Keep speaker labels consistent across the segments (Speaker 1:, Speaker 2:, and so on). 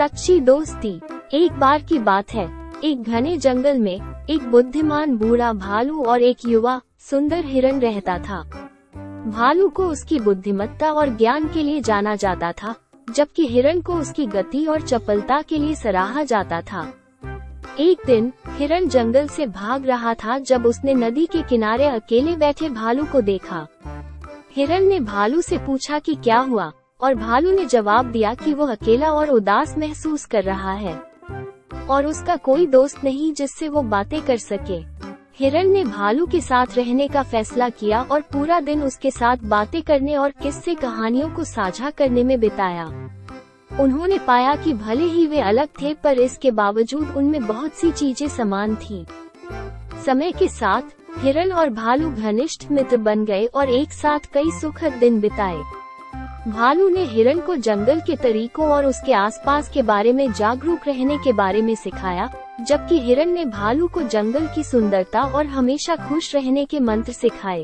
Speaker 1: सच्ची दोस्ती, एक बार की बात है। एक घने जंगल में, एक बुद्धिमान बूढ़ा भालू और एक युवा, सुंदर हिरण रहता था। भालू को उसकी बुद्धिमत्ता और ज्ञान के लिए जाना जाता था, जबकि हिरण को उसकी गति और चपलता के लिए सराहा जाता था। एक दिन, हिरण जंगल से भाग रहा था जब उसने नदी के किनारे अकेले बैठे भालू को देखा। हिरण ने भालू से पूछा कि क्या हुआ? और भालू ने जवाब दिया कि वो अकेला और उदास महसूस कर रहा है। और उसका कोई दोस्त नहीं जिससे वो बातें कर सके। हिरण ने भालू के साथ रहने का फैसला किया और पूरा दिन उसके साथ बातें करने और किस्से कहानियों को साझा करने में बिताया। उन्होंने पाया कि भले ही वे अलग थे, पर इसके बावजूद उनमें बहुत सी चीज़ें समान थीं। समय के साथ, हिरण और भालू घनिष्ठ मित्र बन गए और एक साथ कई सुखद दिन बिताए। भालू ने हिरण को जंगल के तरीकों और उसके आसपास के बारे में जागरूक रहने के बारे में सिखाया, जबकि हिरण ने भालू को जंगल की सुंदरता और हमेशा खुश रहने के मंत्र सिखाए।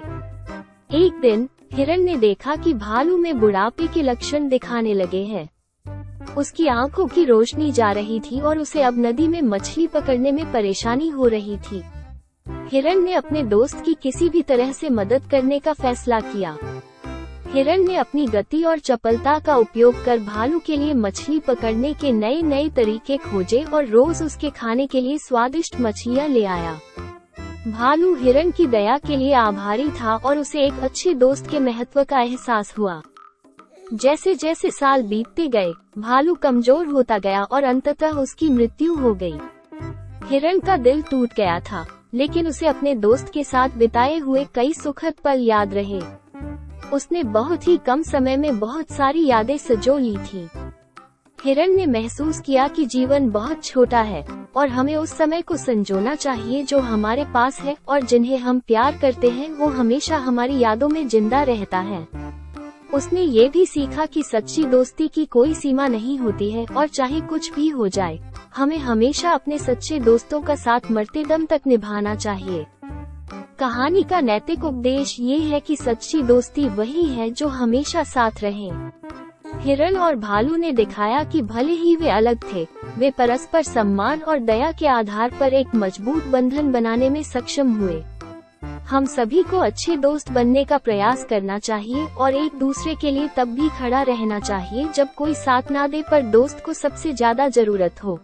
Speaker 1: एक दिन हिरण ने देखा कि भालू में बुढ़ापे के लक्षण दिखाने लगे हैं। उसकी आँखों की रोशनी जा रही थी और उसे अब नदी में मछली पकड़ने में परेशानी हो रही थी। हिरण ने अपने दोस्त की किसी भी तरह से मदद करने का फैसला किया। हिरण ने अपनी गति और चपलता का उपयोग कर भालू के लिए मछली पकड़ने के नए नए तरीके खोजे और रोज उसके खाने के लिए स्वादिष्ट मछलियाँ ले आया। भालू हिरण की दया के लिए आभारी था और उसे एक अच्छे दोस्त के महत्व का एहसास हुआ। जैसे जैसे साल बीतते गए, भालू कमज़ोर होता गया और अंततः उसकी मृत्यु हो गई। हिरण का दिल टूट गया था, लेकिन उसे अपने दोस्त के साथ बिताए हुए कई सुखद पल याद रहे। उसने बहुत ही कम समय में बहुत सारी यादें सजो ली थी। हिरण ने महसूस किया कि जीवन बहुत छोटा है, और हमें उस समय को संजोना चाहिए जो हमारे पास है, और जिन्हें हम प्यार करते हैं, वो हमेशा हमारी यादों में ज़िंदा रहता है। उसने ये भी सीखा कि सच्ची दोस्ती की कोई सीमा नहीं होती है, और चाहे कुछ भी हो जाए, हमें हमेशा अपने सच्चे दोस्तों का साथ मरते दम तक निभाना चाहिए। कहानी का नैतिक उपदेश ये है कि सच्ची दोस्ती वही है जो हमेशा साथ रहे। हिरण और भालू ने दिखाया कि भले ही वे अलग थे, वे परस्पर सम्मान और दया के आधार पर एक मज़बूत बंधन बनाने में सक्षम हुए। हम सभी को अच्छे दोस्त बनने का प्रयास करना चाहिए और एक दूसरे के लिए तब भी खड़ा रहना चाहिए जब कोई साथ ना दे पर दोस्त को सबसे ज़्यादा ज़रूरत हो।